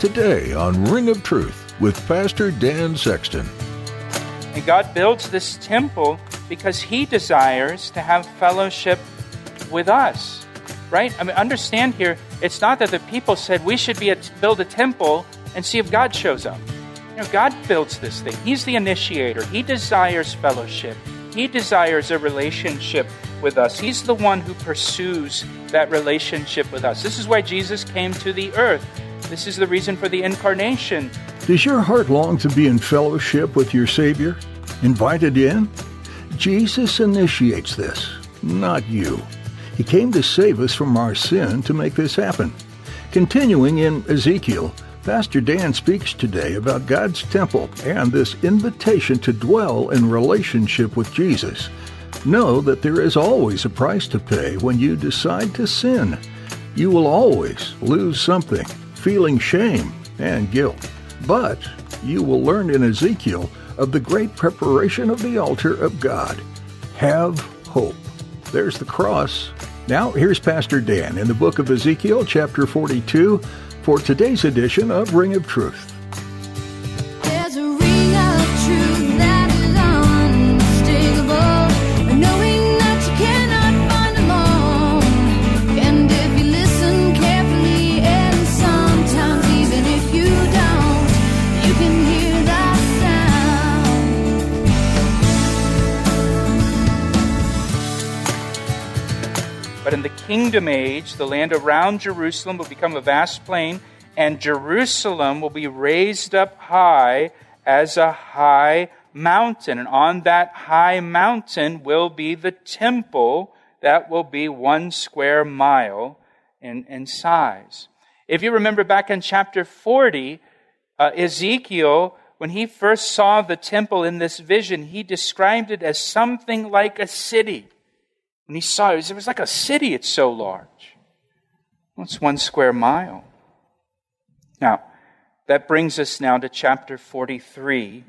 Today on Ring of Truth with Pastor Dan Sexton. And God builds this temple because He desires to have fellowship with us, right? I mean, understand here, it's not that the people said we should be a, build a temple and see if God shows up. You know, God builds this thing. He's the initiator. He desires fellowship. He desires a relationship with us. He's the one who pursues that relationship with us. This is why Jesus came to the earth. This is the reason for the incarnation. Does your heart long to be in fellowship with your Savior? Invited in? Jesus initiates this, not you. He came to save us from our sin to make this happen. Continuing in Ezekiel, Pastor Dan speaks today about God's temple and this invitation to dwell in relationship with Jesus. Know that there is always a price to pay when you decide to sin. You will always lose something feeling shame and guilt. But you will learn in Ezekiel of the great preparation of the altar of God. Have hope. There's the cross. Now, here's Pastor Dan in the book of Ezekiel, chapter 42, for today's edition of Ring of Truth. Kingdom age, the land around Jerusalem will become a vast plain, and Jerusalem will be raised up high as a high mountain. And on that high mountain will be the temple that will be one square mile in, in size. If you remember back in chapter 40, uh, Ezekiel, when he first saw the temple in this vision, he described it as something like a city. When he saw it, it was like a city, it's so large. Well, it's one square mile. Now, that brings us now to chapter 43.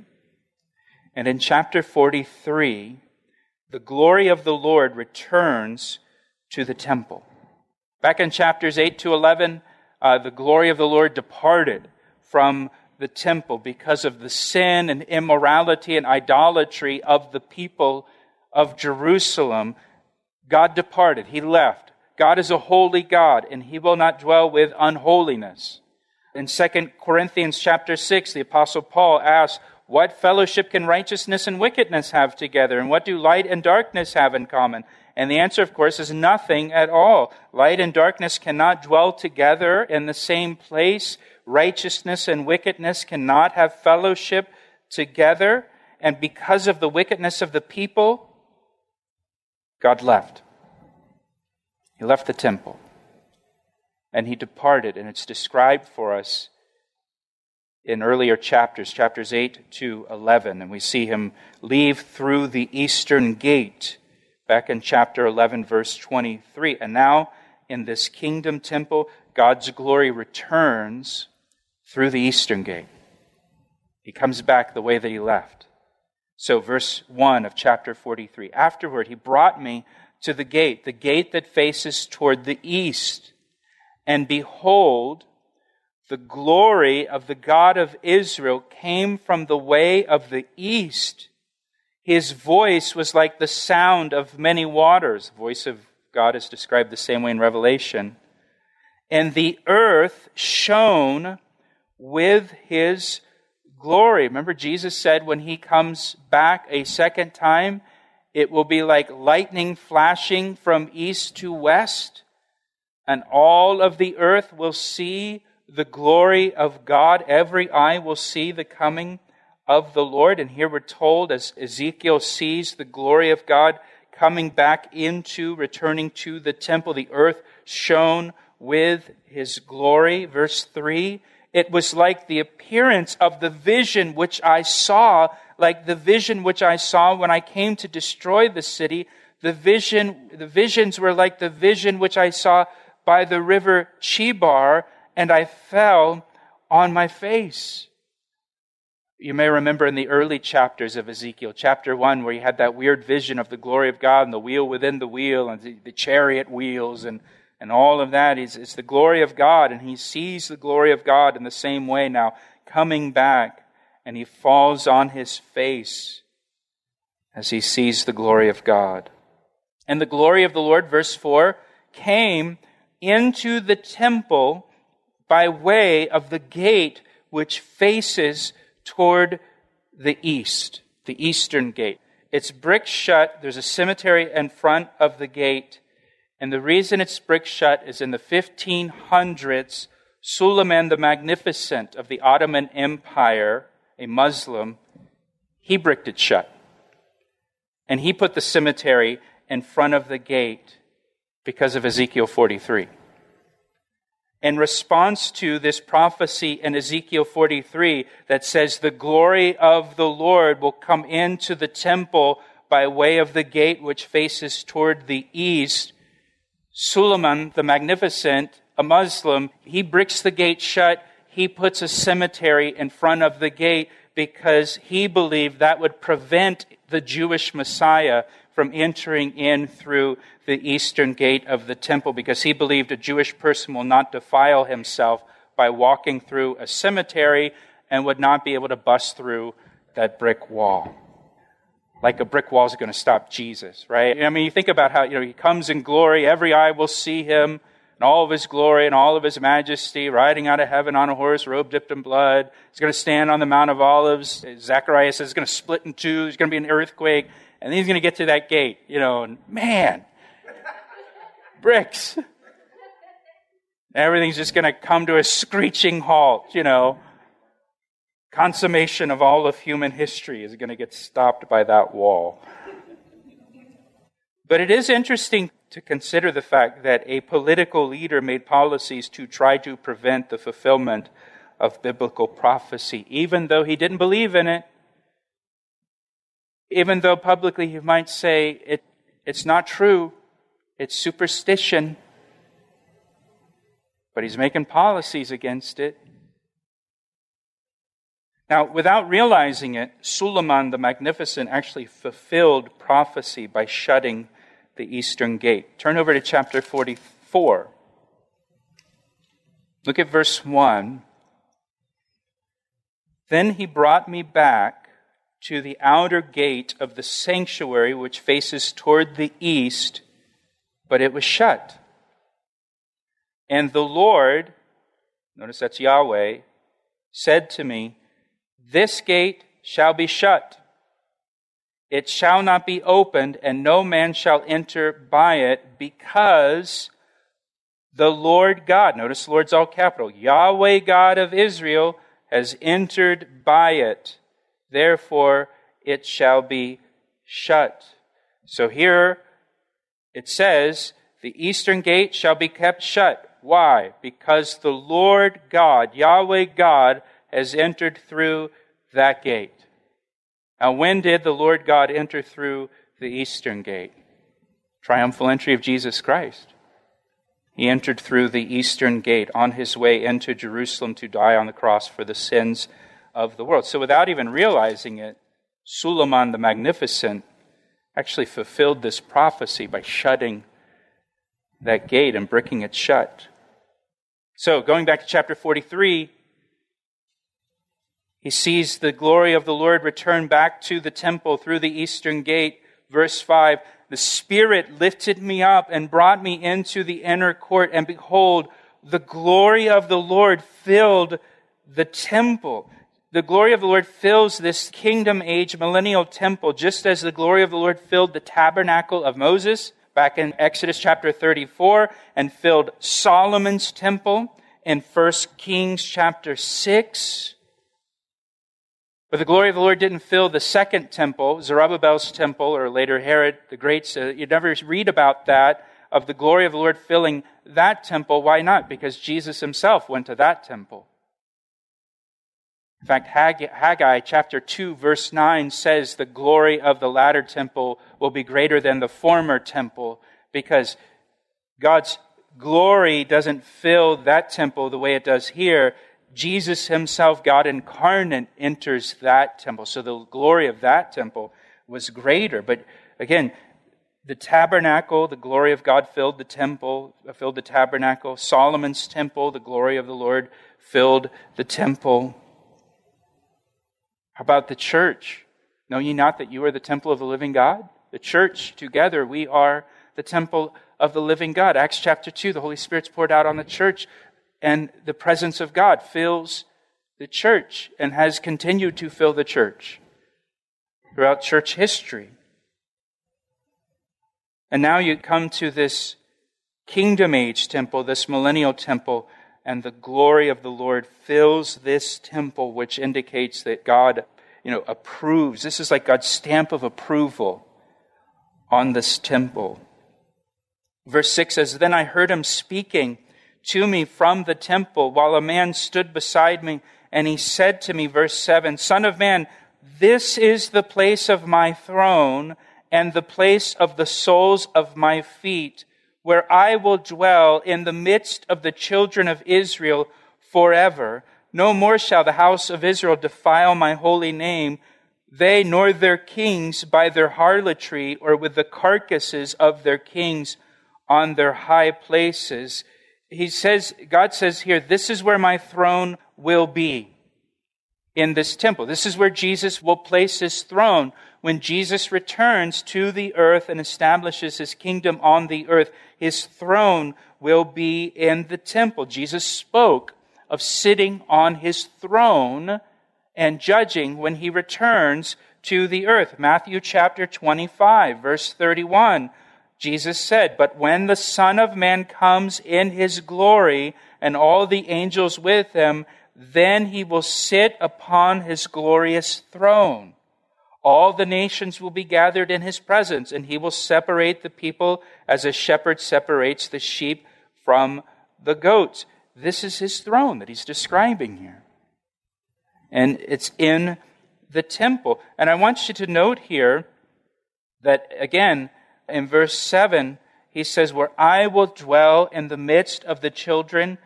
And in chapter 43, the glory of the Lord returns to the temple. Back in chapters 8 to 11, uh, the glory of the Lord departed from the temple because of the sin and immorality and idolatry of the people of Jerusalem God departed, he left. God is a holy God, and he will not dwell with unholiness. In 2 Corinthians chapter 6, the apostle Paul asks, what fellowship can righteousness and wickedness have together? And what do light and darkness have in common? And the answer, of course, is nothing at all. Light and darkness cannot dwell together in the same place. Righteousness and wickedness cannot have fellowship together. And because of the wickedness of the people, God left. He left the temple. And he departed, and it's described for us in earlier chapters, chapters 8 to 11. And we see him leave through the eastern gate, back in chapter 11, verse 23. And now, in this kingdom temple, God's glory returns through the eastern gate. He comes back the way that he left. So, verse 1 of chapter 43 Afterward, he brought me to the gate, the gate that faces toward the east. And behold, the glory of the God of Israel came from the way of the east. His voice was like the sound of many waters. The voice of God is described the same way in Revelation. And the earth shone with his glory. Remember, Jesus said when he comes back a second time, it will be like lightning flashing from east to west, and all of the earth will see the glory of God. Every eye will see the coming of the Lord. And here we're told, as Ezekiel sees the glory of God coming back into, returning to the temple, the earth shone with his glory. Verse 3 It was like the appearance of the vision which I saw, like the vision which I saw when I came to destroy the city. The vision, the visions were like the vision which I saw by the river Chebar, and I fell on my face. You may remember in the early chapters of Ezekiel, chapter 1, where he had that weird vision of the glory of God and the wheel within the wheel and the, the chariot wheels and, and all of that is the glory of God, and he sees the glory of God in the same way now, coming back, and he falls on his face as he sees the glory of God. And the glory of the Lord, verse 4, came into the temple by way of the gate which faces toward the east, the eastern gate. It's brick shut. There's a cemetery in front of the gate. And the reason it's brick shut is in the 1500s, Suleiman the Magnificent of the Ottoman Empire, a Muslim, he bricked it shut. And he put the cemetery in front of the gate because of Ezekiel 43 in response to this prophecy in Ezekiel 43 that says, The glory of the Lord will come into the temple by way of the gate which faces toward the east. Suleiman the Magnificent, a Muslim, he bricks the gate shut. He puts a cemetery in front of the gate because he believed that would prevent the Jewish Messiah from entering in through the eastern gate of the temple because he believed a Jewish person will not defile himself by walking through a cemetery and would not be able to bust through that brick wall. Like a brick wall is going to stop Jesus, right? I mean, you think about how, you know, he comes in glory, every eye will see him in all of his glory and all of his majesty, riding out of heaven on a horse, robe dipped in blood. He's going to stand on the Mount of Olives. Zechariah says it's going to split in two. There's going to be an earthquake. And then he's going to get to that gate, you know, and man, bricks. Everything's just going to come to a screeching halt, you know. Consummation of all of human history is going to get stopped by that wall. But it is interesting to consider the fact that a political leader made policies to try to prevent the fulfillment of biblical prophecy, even though he didn't believe in it. Even though publicly he might say it, it's not true, it's superstition. But he's making policies against it. Now, without realizing it, Suleiman the Magnificent actually fulfilled prophecy by shutting the eastern gate. Turn over to chapter 44. Look at verse 1. Then he brought me back to the outer gate of the sanctuary which faces toward the east but it was shut. And the Lord, notice that's Yahweh, said to me, This gate shall be shut. It shall not be opened, and no man shall enter by it, because the Lord God, notice Lord's all capital, Yahweh God of Israel, has entered by it. Therefore, it shall be shut. So here, it says, The eastern gate shall be kept shut. Why? Because the Lord God, Yahweh God, has entered through that gate. Now, when did the Lord God enter through the eastern gate? Triumphal entry of Jesus Christ. He entered through the eastern gate on his way into Jerusalem to die on the cross for the sins of the world. So, without even realizing it, Suleiman the Magnificent actually fulfilled this prophecy by shutting that gate and bricking it shut. So, going back to chapter 43, he sees the glory of the Lord return back to the temple through the eastern gate. Verse 5 The Spirit lifted me up and brought me into the inner court, and behold, the glory of the Lord filled the temple the glory of the Lord fills this kingdom age millennial temple, just as the glory of the Lord filled the tabernacle of Moses back in Exodus chapter 34 and filled Solomon's temple in 1 Kings chapter 6. But the glory of the Lord didn't fill the second temple, Zerubbabel's temple, or later Herod the Great. So you never read about that of the glory of the Lord filling that temple. Why not? Because Jesus himself went to that temple. In fact, Haggai chapter 2, verse 9 says the glory of the latter temple will be greater than the former temple because God's glory doesn't fill that temple the way it does here. Jesus himself, God incarnate, enters that temple. So the glory of that temple was greater. But again, the tabernacle, the glory of God filled the temple, filled the tabernacle. Solomon's temple, the glory of the Lord filled the temple. How about the church? Know ye not that you are the temple of the living God? The church, together, we are the temple of the living God. Acts chapter 2, the Holy Spirit's poured out on the church, and the presence of God fills the church and has continued to fill the church throughout church history. And now you come to this kingdom age temple, this millennial temple, and the glory of the Lord fills this temple, which indicates that God, you know, approves. This is like God's stamp of approval on this temple. Verse 6 says, Then I heard him speaking to me from the temple while a man stood beside me, and he said to me, verse 7, Son of man, this is the place of my throne and the place of the soles of my feet where I will dwell in the midst of the children of Israel forever. No more shall the house of Israel defile my holy name, they nor their kings by their harlotry or with the carcasses of their kings on their high places. He says, God says here, this is where my throne will be in this temple. This is where Jesus will place his throne when Jesus returns to the earth and establishes his kingdom on the earth. His throne will be in the temple. Jesus spoke of sitting on his throne and judging when he returns to the earth. Matthew chapter 25, verse 31. Jesus said, But when the Son of Man comes in his glory and all the angels with him, then he will sit upon his glorious throne. All the nations will be gathered in his presence, and he will separate the people as a shepherd separates the sheep from the goats. This is his throne that he's describing here. And it's in the temple. And I want you to note here that, again, in verse 7, he says, Where I will dwell in the midst of the children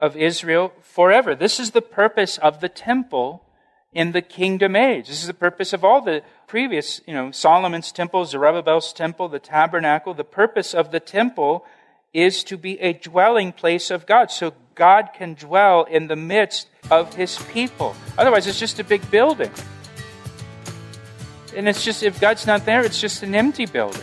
of Israel forever. This is the purpose of the temple in the kingdom age. This is the purpose of all the previous, you know, Solomon's temple, Zerubbabel's temple, the tabernacle. The purpose of the temple is to be a dwelling place of God. So God can dwell in the midst of his people. Otherwise, it's just a big building. And it's just, if God's not there, it's just an empty building.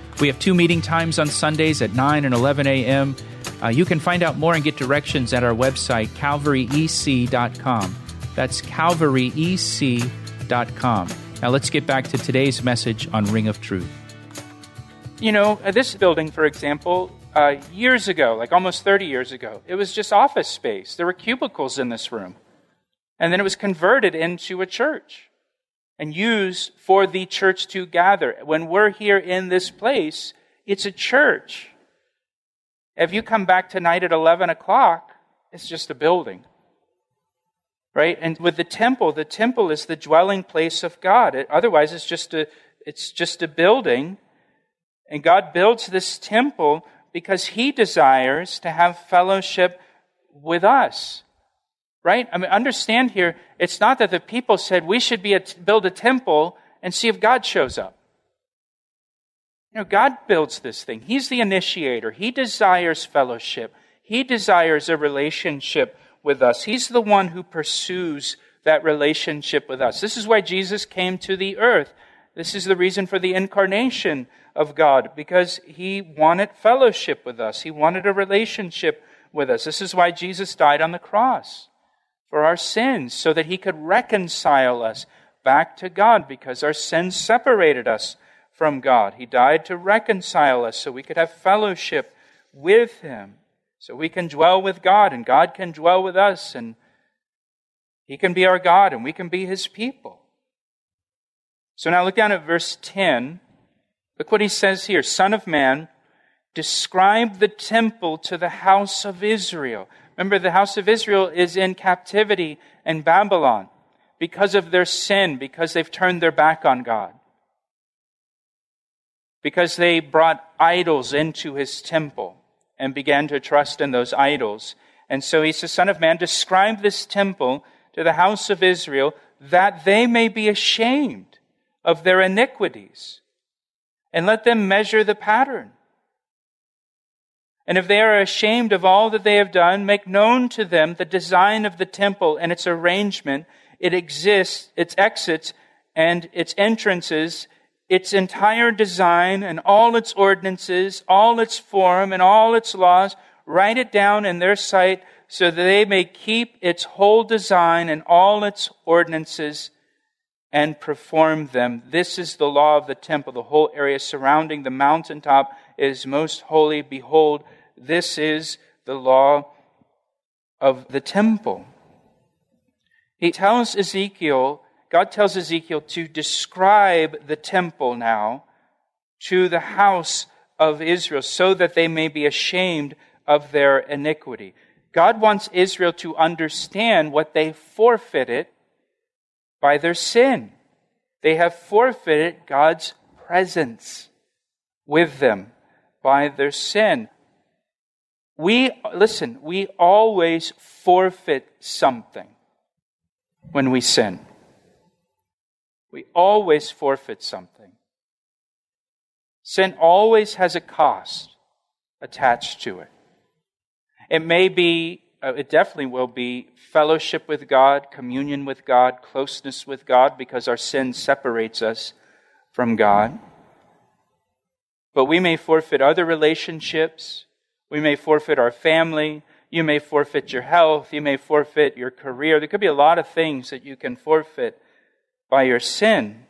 we have two meeting times on Sundays at 9 and 11 a.m. Uh, you can find out more and get directions at our website, calvaryec.com. That's calvaryec.com. Now let's get back to today's message on Ring of Truth. You know, uh, this building, for example, uh, years ago, like almost 30 years ago, it was just office space. There were cubicles in this room. And then it was converted into a church and used for the church to gather. When we're here in this place, it's a church. If you come back tonight at 11 o'clock, it's just a building. Right? And with the temple, the temple is the dwelling place of God. It, otherwise, it's just a, it's just a building. And God builds this temple because He desires to have fellowship with us. Right? I mean, understand here, it's not that the people said we should be build a temple and see if God shows up. You know, God builds this thing. He's the initiator. He desires fellowship. He desires a relationship with us. He's the one who pursues that relationship with us. This is why Jesus came to the earth This is the reason for the incarnation of God, because He wanted fellowship with us. He wanted a relationship with us. This is why Jesus died on the cross for our sins, so that He could reconcile us back to God, because our sins separated us from God. He died to reconcile us so we could have fellowship with Him, so we can dwell with God, and God can dwell with us, and He can be our God, and we can be His people. So now look down at verse 10. Look what he says here Son of man, describe the temple to the house of Israel. Remember, the house of Israel is in captivity in Babylon because of their sin, because they've turned their back on God, because they brought idols into his temple and began to trust in those idols. And so he says, Son of man, describe this temple to the house of Israel that they may be ashamed of their iniquities and let them measure the pattern. And if they are ashamed of all that they have done, make known to them the design of the temple and its arrangement, it exists, its exits and its entrances, its entire design and all its ordinances, all its form and all its laws. Write it down in their sight so that they may keep its whole design and all its ordinances and perform them. This is the law of the temple. The whole area surrounding the mountaintop is most holy. Behold, this is the law of the temple. He tells Ezekiel, God tells Ezekiel to describe the temple now to the house of Israel so that they may be ashamed of their iniquity. God wants Israel to understand what they forfeited by their sin. They have forfeited God's presence with them by their sin. We, listen, we always forfeit something when we sin. We always forfeit something. Sin always has a cost attached to it. It may be uh, it definitely will be fellowship with God, communion with God, closeness with God, because our sin separates us from God. But we may forfeit other relationships. We may forfeit our family. You may forfeit your health. You may forfeit your career. There could be a lot of things that you can forfeit by your sin.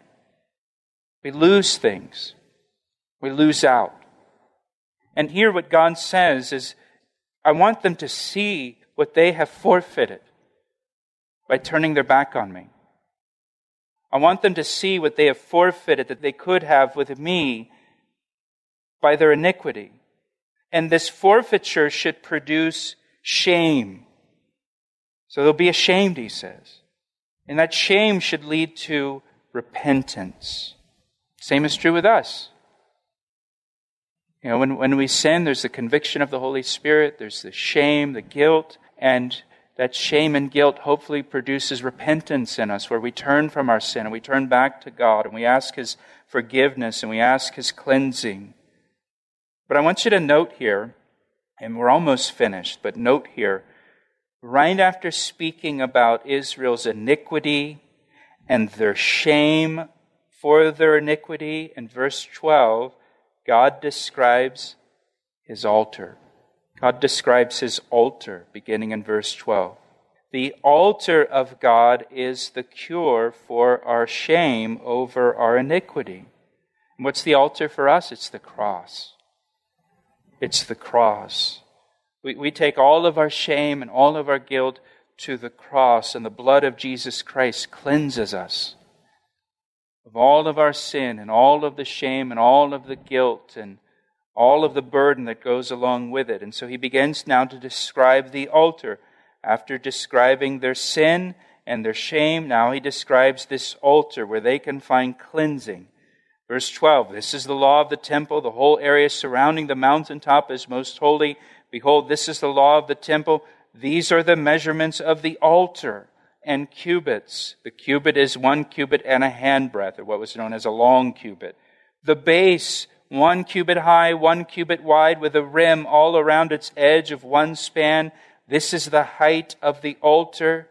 We lose things. We lose out. And here, what God says is, I want them to see what they have forfeited by turning their back on me. I want them to see what they have forfeited that they could have with me by their iniquity. And this forfeiture should produce shame. So they'll be ashamed, he says. And that shame should lead to repentance. Same is true with us. You know, when, when we sin, there's the conviction of the Holy Spirit, there's the shame, the guilt, and that shame and guilt hopefully produces repentance in us, where we turn from our sin and we turn back to God and we ask His forgiveness and we ask His cleansing. But I want you to note here, and we're almost finished, but note here, right after speaking about Israel's iniquity and their shame for their iniquity, in verse 12, God describes His altar. God describes his altar beginning in verse 12. The altar of God is the cure for our shame over our iniquity. And what's the altar for us? It's the cross. It's the cross. We, we take all of our shame and all of our guilt to the cross, and the blood of Jesus Christ cleanses us of all of our sin and all of the shame and all of the guilt and all of the burden that goes along with it. And so he begins now to describe the altar. After describing their sin and their shame, now he describes this altar where they can find cleansing. Verse 12 This is the law of the temple. The whole area surrounding the mountaintop is most holy. Behold, this is the law of the temple. These are the measurements of the altar and cubits. The cubit is one cubit and a handbreadth, or what was known as a long cubit. The base one cubit high, one cubit wide, with a rim all around its edge of one span. This is the height of the altar.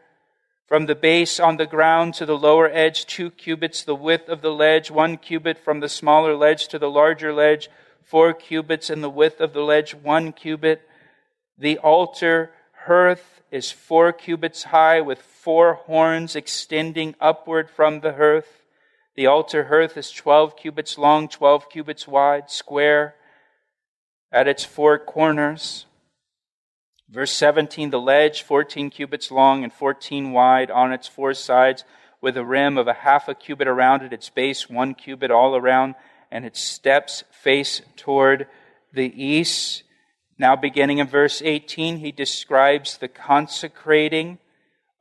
From the base on the ground to the lower edge, two cubits the width of the ledge, one cubit from the smaller ledge to the larger ledge, four cubits in the width of the ledge, one cubit. The altar hearth is four cubits high with four horns extending upward from the hearth. The altar hearth is 12 cubits long, 12 cubits wide, square at its four corners. Verse 17, the ledge, 14 cubits long and 14 wide on its four sides, with a rim of a half a cubit around it, its base one cubit all around, and its steps face toward the east. Now, beginning in verse 18, he describes the consecrating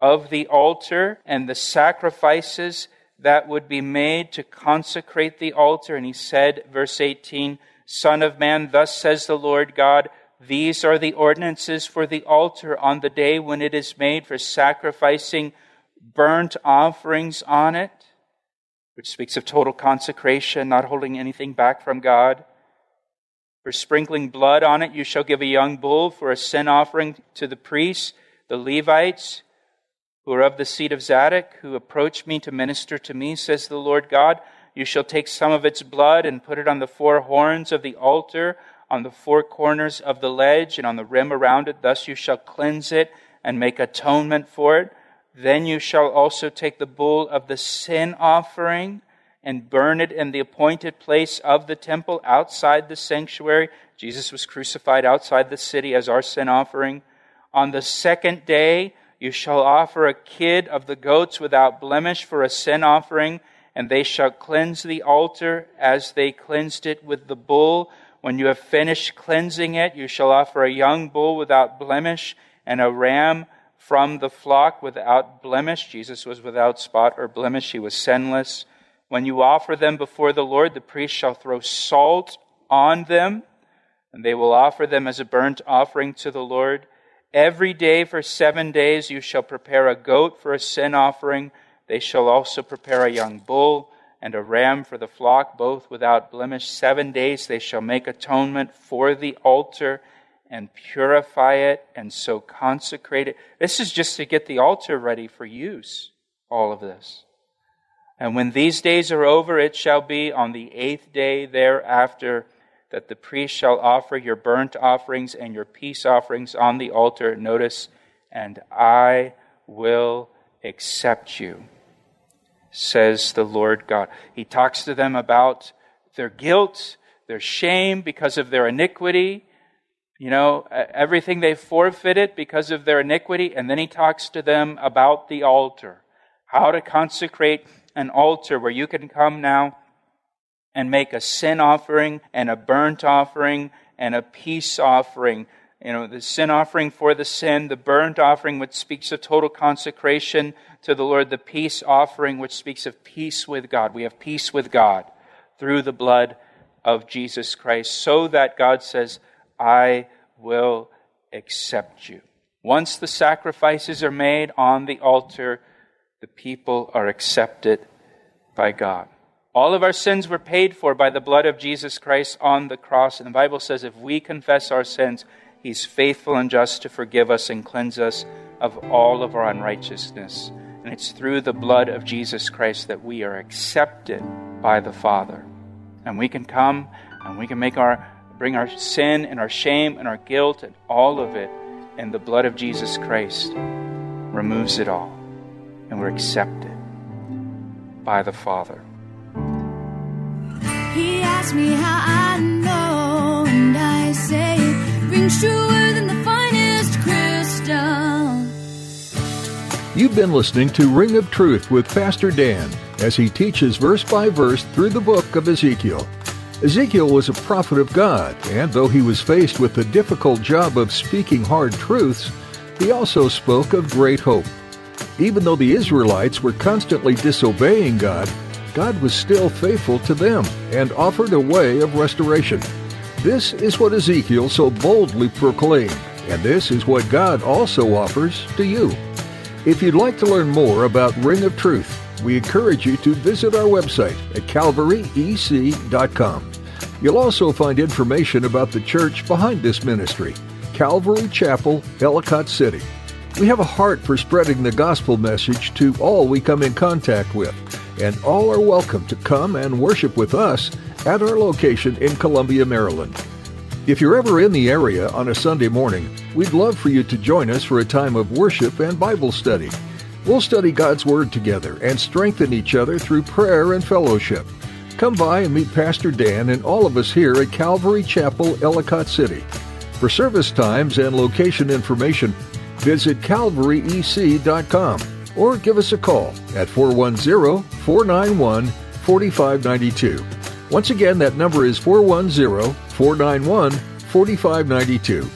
of the altar and the sacrifices that would be made to consecrate the altar. And he said, verse 18, Son of man, thus says the Lord God, these are the ordinances for the altar on the day when it is made for sacrificing burnt offerings on it, which speaks of total consecration, not holding anything back from God. For sprinkling blood on it, you shall give a young bull for a sin offering to the priests, the Levites, who are of the seed of Zadok, who approach me to minister to me, says the Lord God. You shall take some of its blood and put it on the four horns of the altar on the four corners of the ledge and on the rim around it. Thus you shall cleanse it and make atonement for it. Then you shall also take the bull of the sin offering and burn it in the appointed place of the temple outside the sanctuary. Jesus was crucified outside the city as our sin offering. On the second day, you shall offer a kid of the goats without blemish for a sin offering, and they shall cleanse the altar as they cleansed it with the bull. When you have finished cleansing it, you shall offer a young bull without blemish and a ram from the flock without blemish. Jesus was without spot or blemish, he was sinless. When you offer them before the Lord, the priest shall throw salt on them, and they will offer them as a burnt offering to the Lord. Every day for seven days you shall prepare a goat for a sin offering. They shall also prepare a young bull and a ram for the flock, both without blemish. Seven days they shall make atonement for the altar and purify it and so consecrate it. This is just to get the altar ready for use, all of this. And when these days are over, it shall be on the eighth day thereafter that the priest shall offer your burnt offerings and your peace offerings on the altar. Notice, and I will accept you says the Lord God. He talks to them about their guilt, their shame because of their iniquity, you know, everything they forfeited because of their iniquity. And then he talks to them about the altar, how to consecrate an altar where you can come now and make a sin offering and a burnt offering and a peace offering you know, the sin offering for the sin, the burnt offering, which speaks of total consecration to the Lord, the peace offering, which speaks of peace with God. We have peace with God through the blood of Jesus Christ, so that God says, I will accept you. Once the sacrifices are made on the altar, the people are accepted by God. All of our sins were paid for by the blood of Jesus Christ on the cross. And the Bible says if we confess our sins, He's faithful and just to forgive us and cleanse us of all of our unrighteousness. And it's through the blood of Jesus Christ that we are accepted by the Father. And we can come and we can make our bring our sin and our shame and our guilt and all of it and the blood of Jesus Christ removes it all. And we're accepted by the Father. He asked me how I know, and I say it rings truer than You've been listening to Ring of Truth with Pastor Dan as he teaches verse by verse through the book of Ezekiel. Ezekiel was a prophet of God, and though he was faced with the difficult job of speaking hard truths, he also spoke of great hope. Even though the Israelites were constantly disobeying God, God was still faithful to them and offered a way of restoration. This is what Ezekiel so boldly proclaimed, and this is what God also offers to you. If you'd like to learn more about Ring of Truth, we encourage you to visit our website at calvaryec.com. You'll also find information about the church behind this ministry, Calvary Chapel, Ellicott City. We have a heart for spreading the gospel message to all we come in contact with, and all are welcome to come and worship with us at our location in Columbia, Maryland. If you're ever in the area on a Sunday morning, we'd love for you to join us for a time of worship and Bible study. We'll study God's Word together and strengthen each other through prayer and fellowship. Come by and meet Pastor Dan and all of us here at Calvary Chapel, Ellicott City. For service times and location information, visit calvaryec.com or give us a call at 410 491 4592. Once again, that number is 410 491 4592.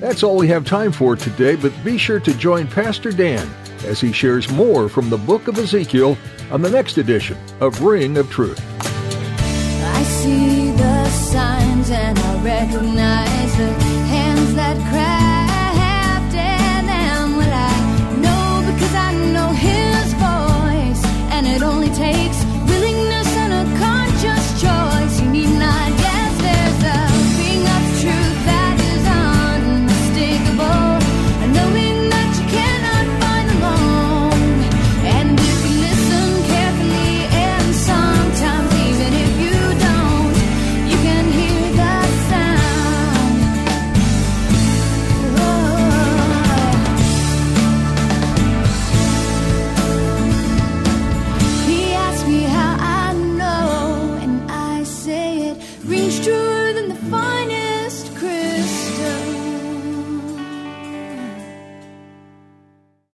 That's all we have time for today, but be sure to join Pastor Dan as he shares more from the book of Ezekiel on the next edition of Ring of Truth. I see the signs and I recognize